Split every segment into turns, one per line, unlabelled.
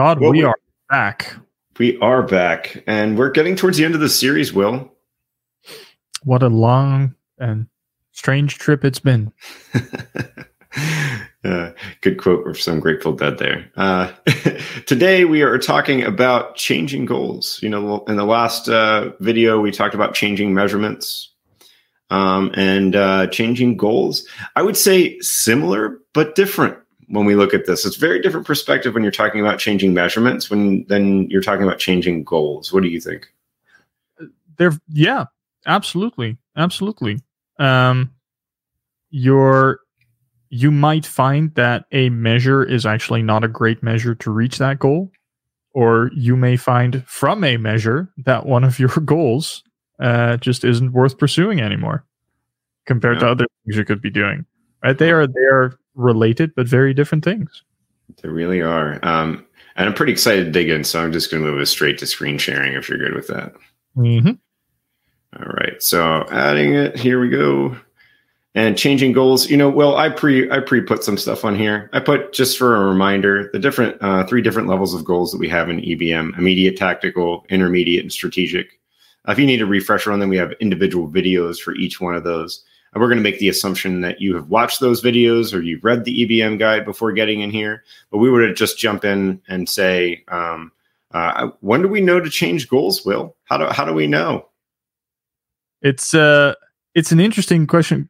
Todd, well, we, we are back.
We are back, and we're getting towards the end of the series, Will.
What a long and strange trip it's been.
uh, good quote from some Grateful Dead there. Uh, today we are talking about changing goals. You know, in the last uh, video we talked about changing measurements um, and uh, changing goals. I would say similar but different when we look at this. It's very different perspective when you're talking about changing measurements when then you're talking about changing goals. What do you think?
There, yeah, absolutely, absolutely. Um, you're you might find that a measure is actually not a great measure to reach that goal, or you may find from a measure that one of your goals uh, just isn't worth pursuing anymore compared yeah. to other things you could be doing. Right? They are they are related but very different things.
They really are. Um, and I'm pretty excited to dig in, so I'm just going to move us straight to screen sharing if you're good with that.
Mm-hmm.
All right. So adding it, here we go. And changing goals. You know, well, I pre I pre put some stuff on here. I put just for a reminder the different uh, three different levels of goals that we have in EBM: immediate, tactical, intermediate, and strategic. Uh, if you need a refresher on them, we have individual videos for each one of those. And we're going to make the assumption that you have watched those videos or you've read the EBM guide before getting in here. But we would just jump in and say, um, uh, when do we know to change goals, Will? How do, how do we know?
It's, uh, it's an interesting question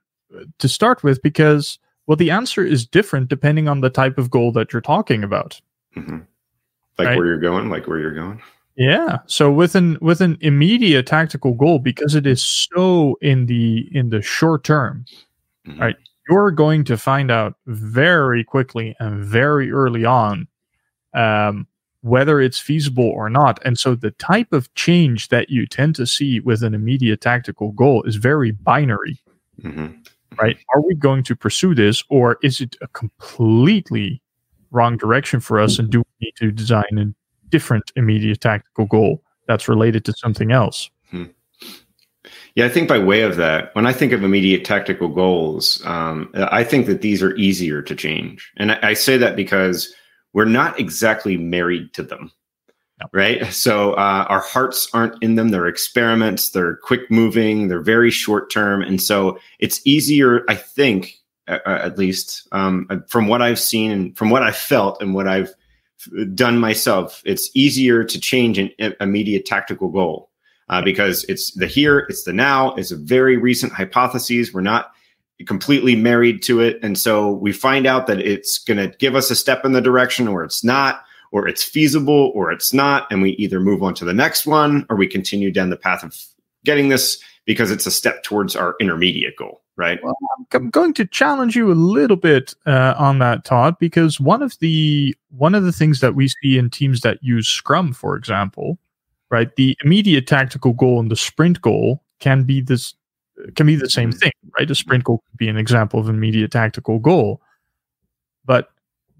to start with because, well, the answer is different depending on the type of goal that you're talking about.
Mm-hmm. Like right? where you're going, like where you're going.
Yeah. So with an with an immediate tactical goal, because it is so in the in the short term, mm-hmm. right? You're going to find out very quickly and very early on um, whether it's feasible or not. And so the type of change that you tend to see with an immediate tactical goal is very binary. Mm-hmm. Right? Are we going to pursue this, or is it a completely wrong direction for us? And do we need to design and different immediate tactical goal that's related to something else. Hmm.
Yeah, I think by way of that, when I think of immediate tactical goals, um, I think that these are easier to change. And I, I, say that because we're not exactly married to them, no. right? So uh, our hearts aren't in them. They're experiments, they're quick moving, they're very short term. And so it's easier, I think, at least um, from what I've seen and from what I've felt and what I've done myself, it's easier to change an immediate tactical goal uh, because it's the here, it's the now, it's a very recent hypothesis. We're not completely married to it. And so we find out that it's going to give us a step in the direction or it's not, or it's feasible or it's not. And we either move on to the next one or we continue down the path of getting this because it's a step towards our intermediate goal right? Well,
I'm going to challenge you a little bit uh, on that, Todd, because one of the one of the things that we see in teams that use Scrum, for example, right, the immediate tactical goal and the sprint goal can be this can be the same thing, right? A sprint goal could be an example of immediate tactical goal, but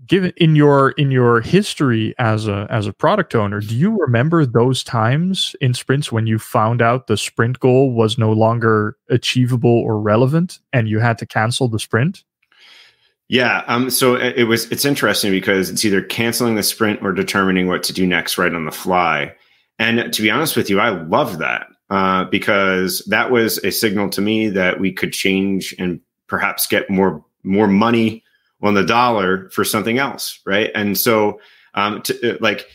given in your in your history as a as a product owner do you remember those times in sprints when you found out the sprint goal was no longer achievable or relevant and you had to cancel the sprint?
Yeah um so it was it's interesting because it's either canceling the sprint or determining what to do next right on the fly. And to be honest with you i love that uh, because that was a signal to me that we could change and perhaps get more more money on the dollar for something else, right? And so, um, to, uh, like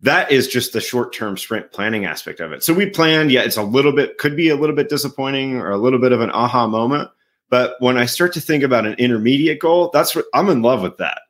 that is just the short term sprint planning aspect of it. So we planned, yeah, it's a little bit could be a little bit disappointing or a little bit of an aha moment, but when I start to think about an intermediate goal, that's what I'm in love with that,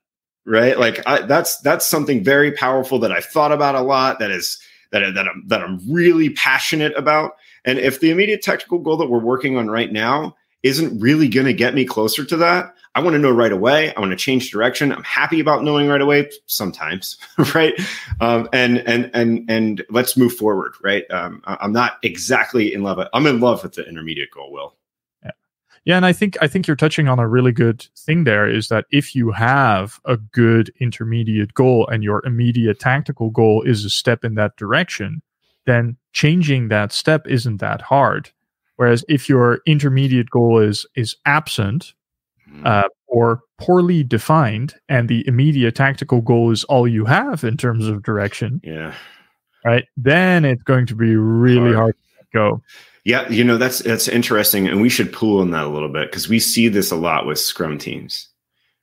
right? Like I, that's that's something very powerful that I've thought about a lot. That is that that I'm that I'm really passionate about. And if the immediate technical goal that we're working on right now isn't really going to get me closer to that, I want to know right away. I want to change direction. I'm happy about knowing right away sometimes, right? Um, and and and and let's move forward, right? Um, I'm not exactly in love. I'm in love with the intermediate goal, Will.
Yeah, yeah, and I think I think you're touching on a really good thing. There is that if you have a good intermediate goal and your immediate tactical goal is a step in that direction, then changing that step isn't that hard. Whereas if your intermediate goal is is absent, Mm-hmm. uh, or poorly defined and the immediate tactical goal is all you have in terms of direction
yeah.
right then it's going to be really hard, hard to go.
Yeah you know that's that's interesting and we should pool on that a little bit because we see this a lot with scrum teams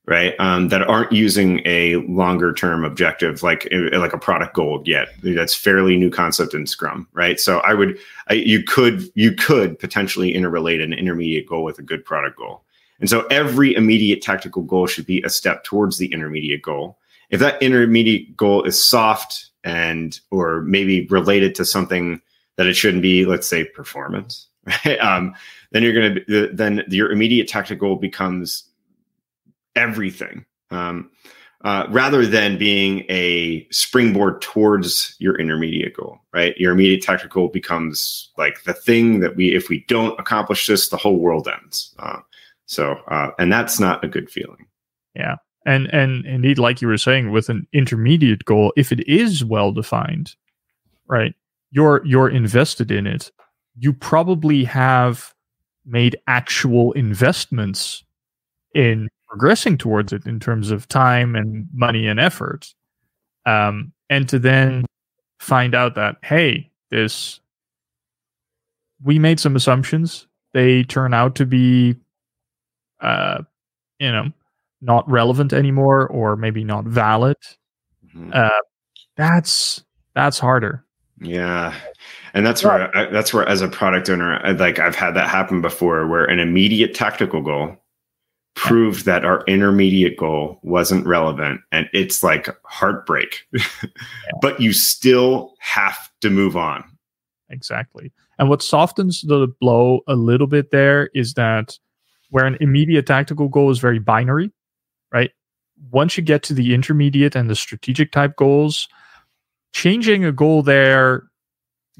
right um, that aren't using a longer term objective like like a product goal yet that's fairly new concept in scrum right so i would I, you could you could potentially interrelate an intermediate goal with a good product goal and so every immediate tactical goal should be a step towards the intermediate goal. If that intermediate goal is soft and or maybe related to something that it shouldn't be, let's say performance, right? Um, then you're going to then your immediate tactical goal becomes everything. Um, uh, rather than being a springboard towards your intermediate goal, right? Your immediate tactical becomes like the thing that we, if we don't accomplish this, the whole world ends. Uh, so, uh, and that's not a good feeling.
Yeah. And, and indeed, like you were saying, with an intermediate goal, if it is well defined, right, you're, you're invested in it. You probably have made actual investments in progressing towards it in terms of time and money and effort. Um, and to then find out that, hey, this, we made some assumptions. They turn out to be uh, you know, not relevant anymore or maybe not valid. Mm-hmm. Uh, that's that's harder.
Yeah, and that's where I, that's where as a product owner, I, like I've had that happen before, where an immediate tactical goal proved that our intermediate goal wasn't relevant, and it's like heartbreak. yeah. But you still have to move on.
Exactly. And what softens the blow a little bit there is that where an immediate tactical goal is very binary, right? Once you get to the intermediate and the strategic type goals, changing a goal there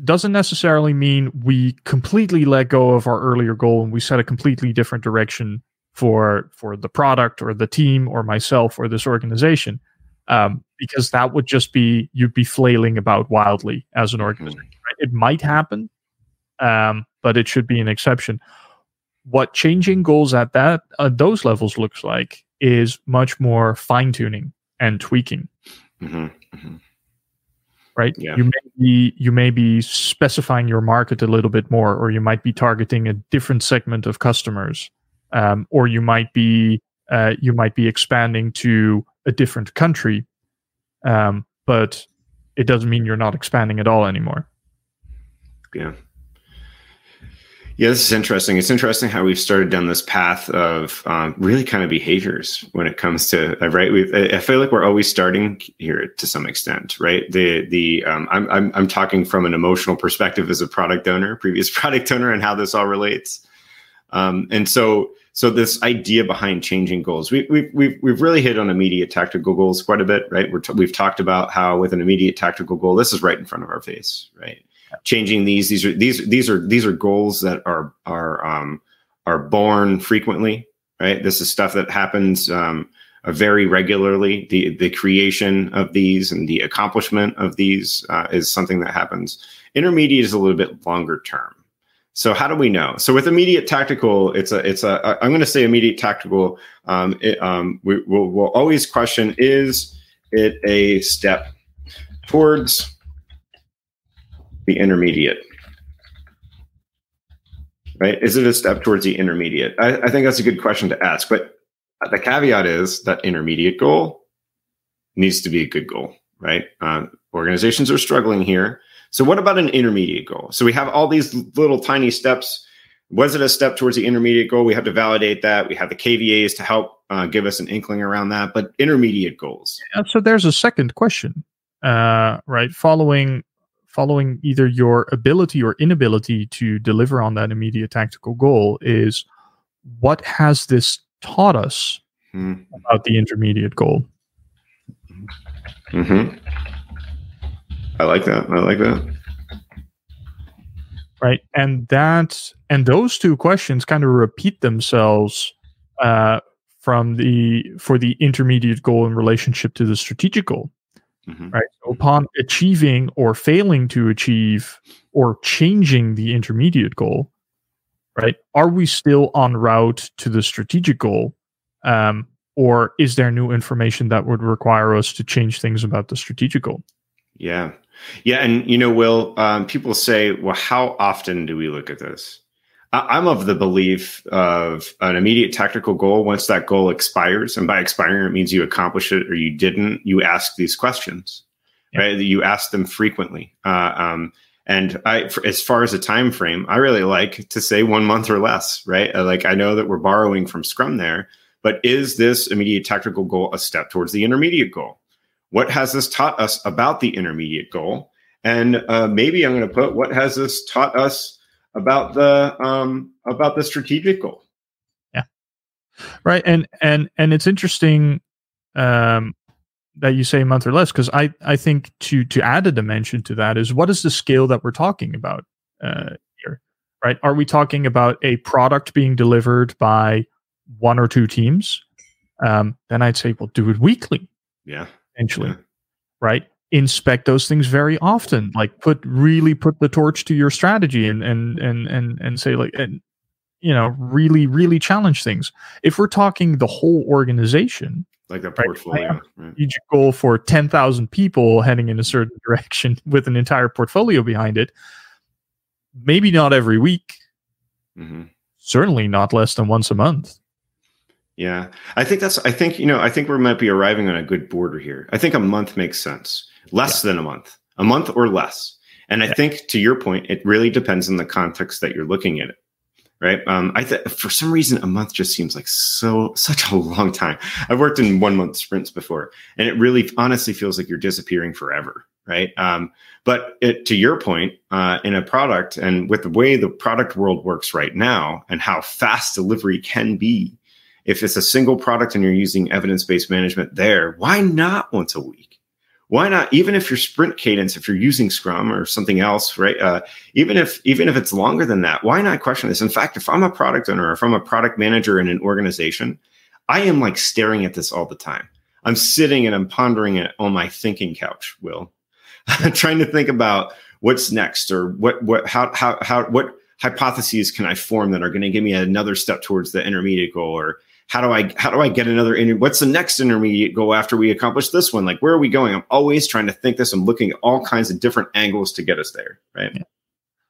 doesn't necessarily mean we completely let go of our earlier goal and we set a completely different direction for for the product or the team or myself or this organization um, because that would just be you'd be flailing about wildly as an organization right? it might happen um, but it should be an exception what changing goals at that uh, those levels looks like is much more fine tuning and tweaking. Mm-hmm, mm-hmm. Right? Yeah. You may be you may be specifying your market a little bit more, or you might be targeting a different segment of customers, um, or you might be uh, you might be expanding to a different country, um, but it doesn't mean you're not expanding at all anymore.
Yeah. Yeah, this is interesting. It's interesting how we've started down this path of um, really kind of behaviors when it comes to uh, right. we I feel like we're always starting here to some extent, right? The the um, I'm, I'm I'm talking from an emotional perspective as a product owner, previous product owner, and how this all relates. Um, and so so this idea behind changing goals, we, we, we've we've really hit on immediate tactical goals quite a bit, right? We're t- we've talked about how with an immediate tactical goal, this is right in front of our face, right? changing these. These are these these are these are goals that are are um, are born frequently. Right. This is stuff that happens um, uh, very regularly. The the creation of these and the accomplishment of these uh, is something that happens. Intermediate is a little bit longer term. So how do we know? So with immediate tactical, it's a it's a I'm going to say immediate tactical. Um, it, um, we, will we'll always question: Is it a step towards the intermediate? Right? Is it a step towards the intermediate? I, I think that's a good question to ask. But the caveat is that intermediate goal needs to be a good goal, right? Uh, organizations are struggling here. So, what about an intermediate goal? So, we have all these little tiny steps. Was it a step towards the intermediate goal? We have to validate that. We have the KVAs to help uh, give us an inkling around that. But intermediate goals.
So, there's a second question, uh, right? Following following either your ability or inability to deliver on that immediate tactical goal is what has this taught us mm. about the intermediate goal?
Mm-hmm. I like that. I like that.
Right, and that and those two questions kind of repeat themselves uh, from the for the intermediate goal in relationship to the strategic goal. Mm-hmm. Right. So upon achieving or failing to achieve or changing the intermediate goal, right? Are we still on route to the strategic goal? Um, or is there new information that would require us to change things about the strategic goal?
Yeah. Yeah. And, you know, Will, um, people say, well, how often do we look at this? I- I'm of the belief of an immediate tactical goal. Once that goal expires, and by expiring, it means you accomplish it or you didn't, you ask these questions, yeah. right? You ask them frequently. Uh, um, and I, for, as far as a time frame, I really like to say one month or less, right? Uh, like I know that we're borrowing from Scrum there, but is this immediate tactical goal a step towards the intermediate goal? What has this taught us about the intermediate goal? And uh, maybe I'm going to put what has this taught us about the um, about the strategic goal?
Yeah, right. And and and it's interesting um, that you say a month or less because I I think to to add a dimension to that is what is the scale that we're talking about uh, here, right? Are we talking about a product being delivered by one or two teams, um, then I'd say, well, do it weekly.
Yeah.
Eventually. Yeah. Right. Inspect those things very often. Like put really put the torch to your strategy and and and and and say like and you know really really challenge things. If we're talking the whole organization,
like the portfolio,
right, right. goal for ten thousand people heading in a certain direction with an entire portfolio behind it. Maybe not every week. Mm-hmm. Certainly not less than once a month.
Yeah, I think that's. I think you know. I think we might be arriving on a good border here. I think a month makes sense. Less yeah. than a month, a month or less. And I yeah. think to your point, it really depends on the context that you're looking at it. Right. Um, I th- for some reason a month just seems like so such a long time. I've worked in one month sprints before, and it really honestly feels like you're disappearing forever. Right. Um, but it, to your point, uh, in a product and with the way the product world works right now, and how fast delivery can be, if it's a single product and you're using evidence based management there, why not once a week? Why not? Even if your sprint cadence, if you're using Scrum or something else, right? Uh, even if even if it's longer than that, why not question this? In fact, if I'm a product owner, if I'm a product manager in an organization, I am like staring at this all the time. I'm sitting and I'm pondering it on my thinking couch. Will, trying to think about what's next or what what how how how what hypotheses can I form that are going to give me another step towards the intermediate goal or how do I how do I get another inter- what's the next intermediate goal after we accomplish this one? Like where are we going? I'm always trying to think this. I'm looking at all kinds of different angles to get us there. Right. Yeah.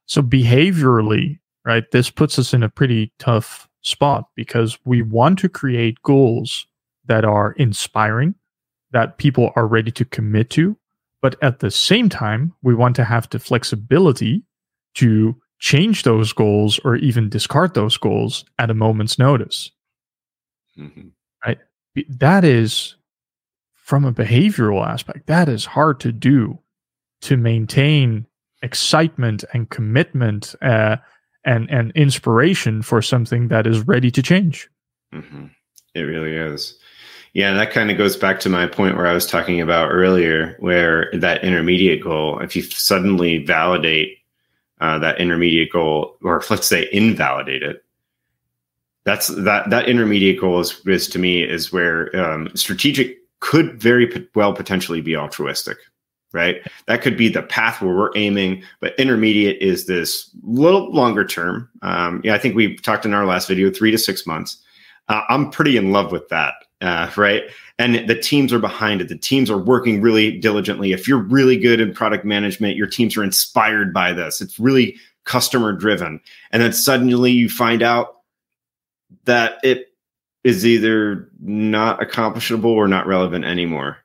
So behaviorally, right, this puts us in a pretty tough spot because we want to create goals that are inspiring, that people are ready to commit to, but at the same time, we want to have the flexibility to change those goals or even discard those goals at a moment's notice. Mm-hmm. Right. That is from a behavioral aspect, that is hard to do to maintain excitement and commitment uh, and and inspiration for something that is ready to change.
Mm-hmm. It really is. Yeah, that kind of goes back to my point where I was talking about earlier, where that intermediate goal, if you suddenly validate uh, that intermediate goal, or let's say invalidate it, that's that that intermediate goal is, is to me is where um, strategic could very p- well potentially be altruistic right? That could be the path where we're aiming but intermediate is this little longer term. Um, yeah i think we talked in our last video three to six months. Uh, i'm pretty in love with that uh, right? And the teams are behind it. The teams are working really diligently. If you're really good in product management your teams are inspired by this. It's really customer driven. And then suddenly you find out that it is either not accomplishable or not relevant anymore.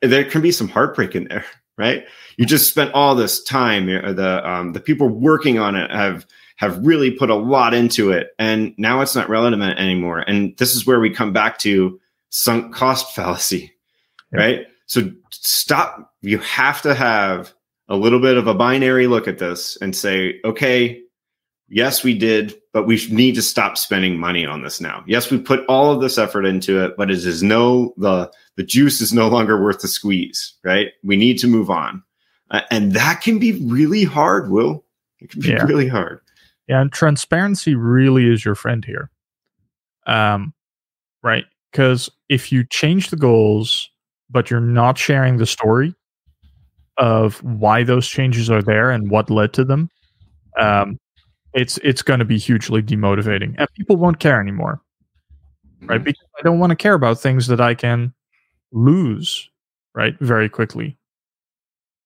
There can be some heartbreak in there, right? You just spent all this time. The um, the people working on it have have really put a lot into it, and now it's not relevant anymore. And this is where we come back to sunk cost fallacy, yeah. right? So stop. You have to have a little bit of a binary look at this and say, okay, yes, we did, but we need to stop spending money on this now. Yes, we put all of this effort into it, but it is no the the juice is no longer worth the squeeze. Right? We need to move on, uh, and that can be really hard. Will it can be yeah. really hard.
Yeah, and transparency really is your friend here. Um, right? Because if you change the goals, but you're not sharing the story of why those changes are there and what led to them, um, it's it's going to be hugely demotivating and people won't care anymore right? Mm-hmm. Because I don't want to care about things that I can lose, right, very quickly.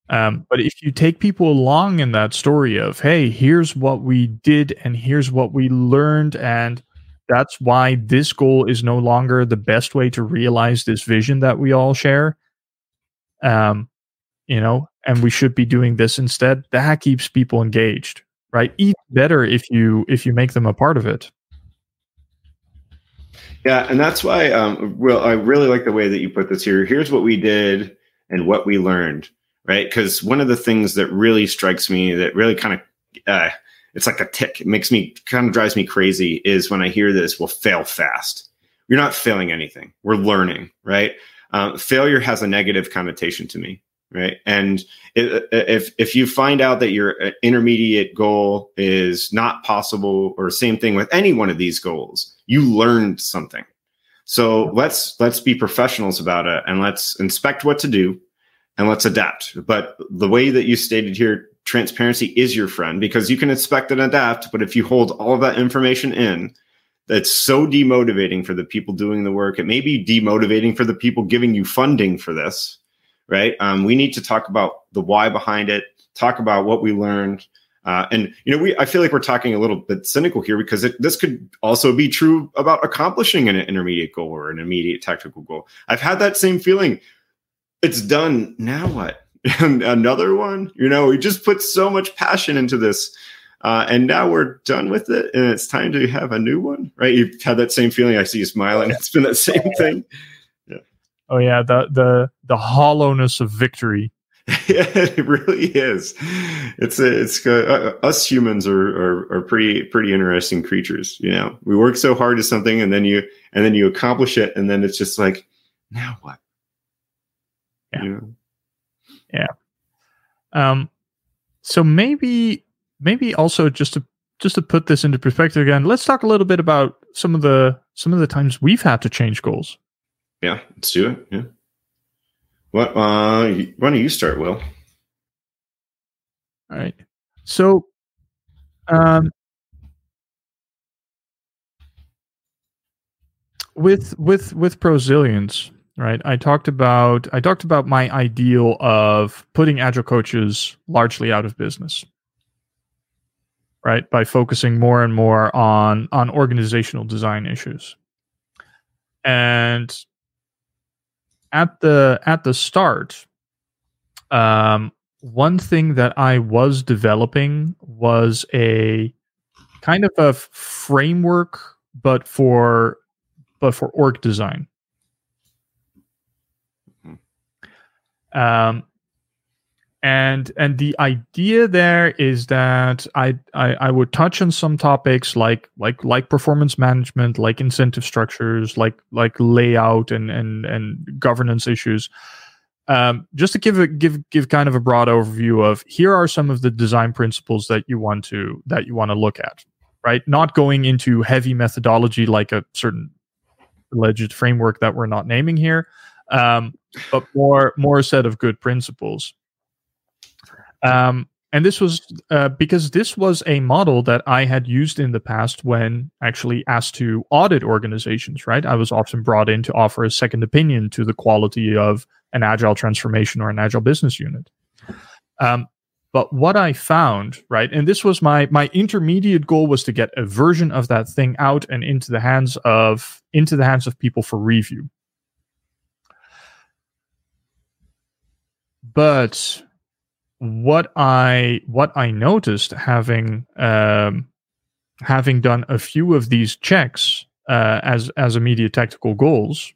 Um, but if you take people along in that story of, hey, here's what we did and here's what we learned, and that's why this goal is no longer the best way to realize this vision that we all share. Um, you know, and we should be doing this instead. That keeps people engaged, right? eat better if you if you make them a part of it.
Yeah, and that's why um, well, I really like the way that you put this here. Here's what we did and what we learned, right? Because one of the things that really strikes me that really kind of uh, it's like a tick. It makes me kind of drives me crazy is when I hear this. We'll fail fast. You're not failing anything. We're learning, right? Um, failure has a negative connotation to me, right? And if if you find out that your uh, intermediate goal is not possible, or same thing with any one of these goals, you learned something. So let's let's be professionals about it, and let's inspect what to do, and let's adapt. But the way that you stated here, transparency is your friend because you can inspect and adapt. But if you hold all of that information in, that's so demotivating for the people doing the work. It may be demotivating for the people giving you funding for this, right? Um, we need to talk about the why behind it, talk about what we learned. Uh, and you know, we I feel like we're talking a little bit cynical here because it, this could also be true about accomplishing an intermediate goal or an immediate tactical goal. I've had that same feeling. It's done. Now what? Another one? You know, we just put so much passion into this uh, and now we're done with it, and it's time to have a new one, right? You've had that same feeling. I see you smiling. It's been that same thing.
Oh yeah, the the the hollowness of victory.
yeah, it really is. It's a, it's uh, us humans are, are are pretty pretty interesting creatures. You know, we work so hard at something, and then you and then you accomplish it, and then it's just like, now what?
Yeah. You know? Yeah. Um. So maybe maybe also just to just to put this into perspective again, let's talk a little bit about some of the some of the times we've had to change goals.
Yeah, let's do it. Yeah. What? Uh, why don't you start, Will?
All right. So, um, with with with Prozillions, right? I talked about I talked about my ideal of putting agile coaches largely out of business right? By focusing more and more on on organizational design issues. And at the at the start, um, one thing that I was developing was a kind of a framework, but for but for org design. Mm-hmm. Um, and and the idea there is that I, I, I would touch on some topics like like like performance management like incentive structures like like layout and and and governance issues. Um, just to give a give give kind of a broad overview of here are some of the design principles that you want to that you want to look at right? Not going into heavy methodology like a certain alleged framework that we're not naming here um, but more more a set of good principles um, and this was uh, because this was a model that I had used in the past when actually asked to audit organizations, right? I was often brought in to offer a second opinion to the quality of an agile transformation or an agile business unit. Um, but what I found, right, and this was my my intermediate goal was to get a version of that thing out and into the hands of into the hands of people for review. But what I what I noticed having um, having done a few of these checks uh, as as immediate tactical goals,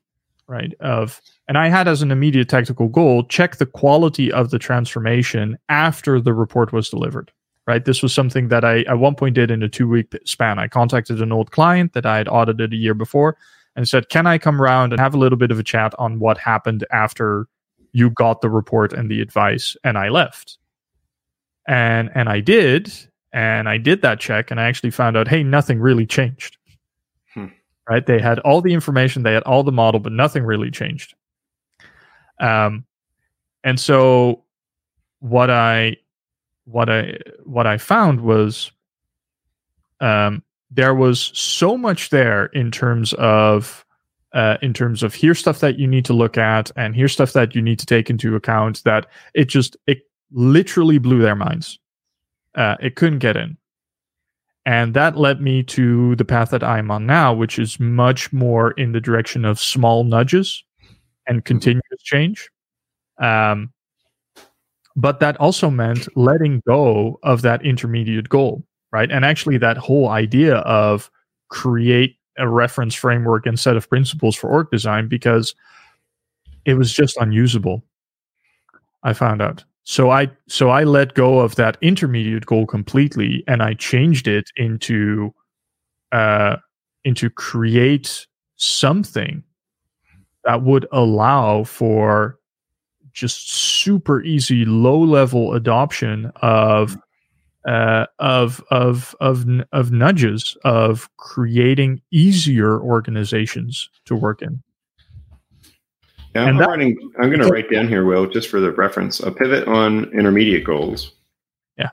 right? Of and I had as an immediate tactical goal check the quality of the transformation after the report was delivered. Right. This was something that I at one point did in a two week span. I contacted an old client that I had audited a year before and said, "Can I come around and have a little bit of a chat on what happened after you got the report and the advice and I left. And and I did, and I did that check and I actually found out, hey, nothing really changed. Hmm. Right? They had all the information, they had all the model, but nothing really changed. Um and so what I what I what I found was um there was so much there in terms of uh, in terms of here's stuff that you need to look at and here's stuff that you need to take into account that it just it literally blew their minds. Uh, it couldn't get in. And that led me to the path that i'm on now which is much more in the direction of small nudges and continuous change. Um, but that also meant letting go of that intermediate goal right? And actually that whole idea of create a reference framework and set of principles for org design because it was just unusable. I found out. So I so I let go of that intermediate goal completely and I changed it into uh into create something that would allow for just super easy low level adoption of uh, of of of of nudges of creating easier organizations to work in.
Yeah, I'm, that, writing, I'm going to write down here, Will, just for the reference, a pivot on intermediate goals.
Yeah.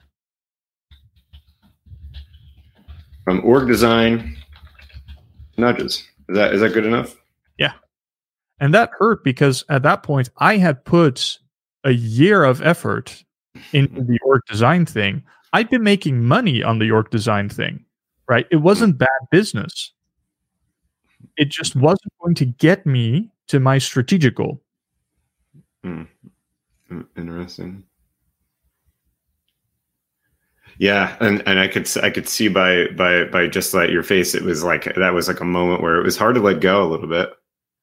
From org design nudges. Is that is that good enough?
Yeah. And that hurt because at that point I had put a year of effort into the org design thing I'd been making money on the org design thing, right? It wasn't bad business. It just wasn't going to get me to my strategic goal.
Mm. Interesting. Yeah, and, and I could I could see by by by just like your face, it was like that was like a moment where it was hard to let go a little bit.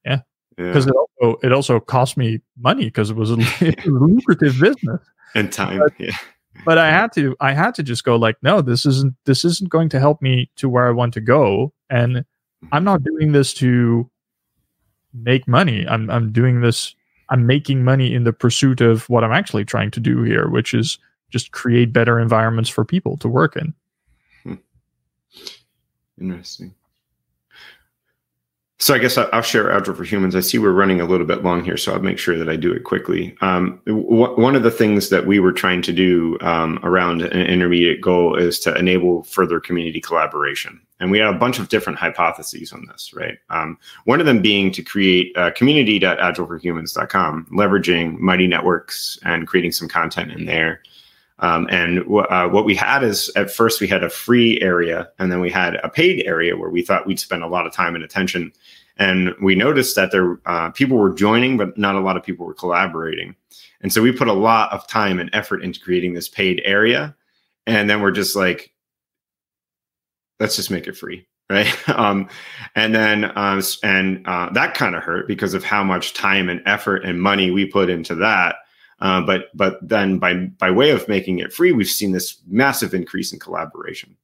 Yeah, because yeah. it also it also cost me money because it was a, lucrative business
and time. But, yeah,
but I had to I had to just go like, no, this isn't this isn't going to help me to where I want to go, and I'm not doing this to make money. I'm I'm doing this. I'm making money in the pursuit of what I'm actually trying to do here, which is just create better environments for people to work in. Hmm.
Interesting. So I guess I'll share Agile for Humans. I see we're running a little bit long here, so I'll make sure that I do it quickly. Um, w- one of the things that we were trying to do um, around an intermediate goal is to enable further community collaboration. And we had a bunch of different hypotheses on this, right? Um, one of them being to create uh, community.agileforhumans.com, leveraging Mighty Networks and creating some content in there. Um, and uh, what we had is at first we had a free area and then we had a paid area where we thought we'd spend a lot of time and attention. And we noticed that there uh, people were joining, but not a lot of people were collaborating. And so we put a lot of time and effort into creating this paid area. And then we're just like, let's just make it free. Right. Um, and then, uh, and uh, that kind of hurt because of how much time and effort and money we put into that uh, but but then by by way of making it free, we've seen this massive increase in collaboration.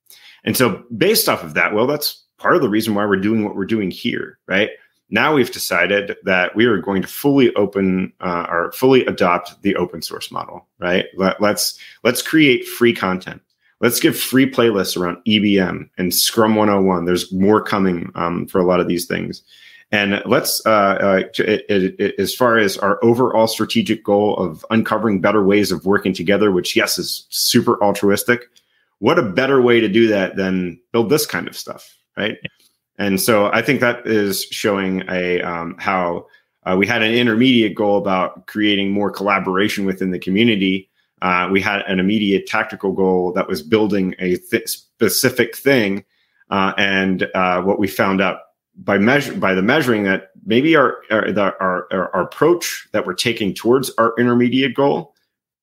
And so based off of that, well, that's part of the reason why we're doing what we're doing here, right? Now we've decided that we are going to fully open uh, or fully adopt the open source model, right? Let, let's let's create free content. Let's give free playlists around EBM and Scrum 101. There's more coming um, for a lot of these things. And let's, uh, uh, it, it, it, as far as our overall strategic goal of uncovering better ways of working together, which, yes, is super altruistic, what a better way to do that than build this kind of stuff, right? And so I think that is showing a um, how uh, we had an intermediate goal about creating more collaboration within the community. Uh, we had an immediate tactical goal that was building a th- specific thing. Uh, and uh, what we found out by measure by the measuring that maybe our our, the, our our approach that we're taking towards our intermediate goal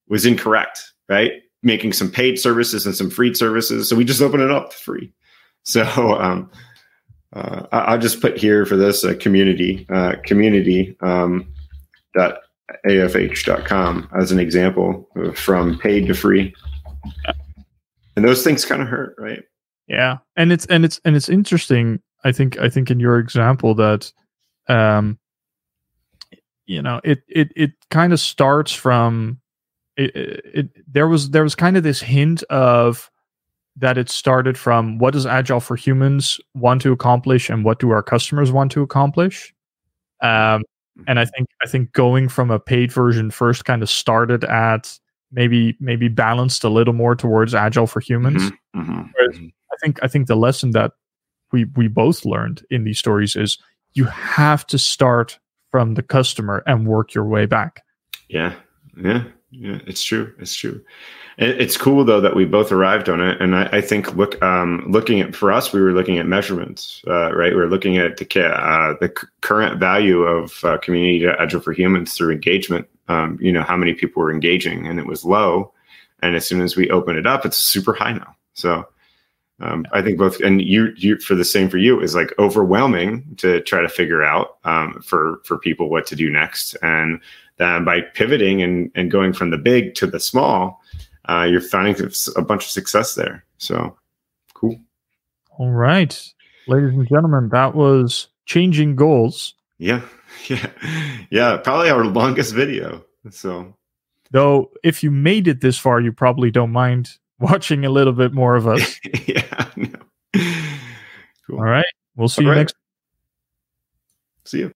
was incorrect, right? Making some paid services and some free services, so we just open it up free. So um, uh, I'll just put here for this a community uh, community um, dot afh.com as an example from paid to free, and those things kind of hurt, right?
Yeah, and it's and it's and it's interesting I think I think in your example that um you know it it it kind of starts from it, it, it there was there was kind of this hint of that it started from what does agile for humans want to accomplish and what do our customers want to accomplish? Um and i think i think going from a paid version first kind of started at maybe maybe balanced a little more towards agile for humans. Mm-hmm, mm-hmm, mm-hmm. i think i think the lesson that we we both learned in these stories is you have to start from the customer and work your way back.
Yeah. Yeah. Yeah. It's true. It's true. It's cool though that we both arrived on it, and I, I think look, um, looking at for us, we were looking at measurements, uh, right? We are looking at the uh, the current value of uh, community agile for humans through engagement. Um, you know how many people were engaging, and it was low. And as soon as we open it up, it's super high now. So um, I think both, and you, you for the same for you is like overwhelming to try to figure out um, for for people what to do next, and then by pivoting and and going from the big to the small, uh, you're finding a bunch of success there. So cool.
All right, ladies and gentlemen, that was changing goals.
Yeah, yeah, yeah. Probably our longest video. So,
though, if you made it this far, you probably don't mind watching a little bit more of us.
yeah.
Cool. All right. We'll see All you right. next.
See you.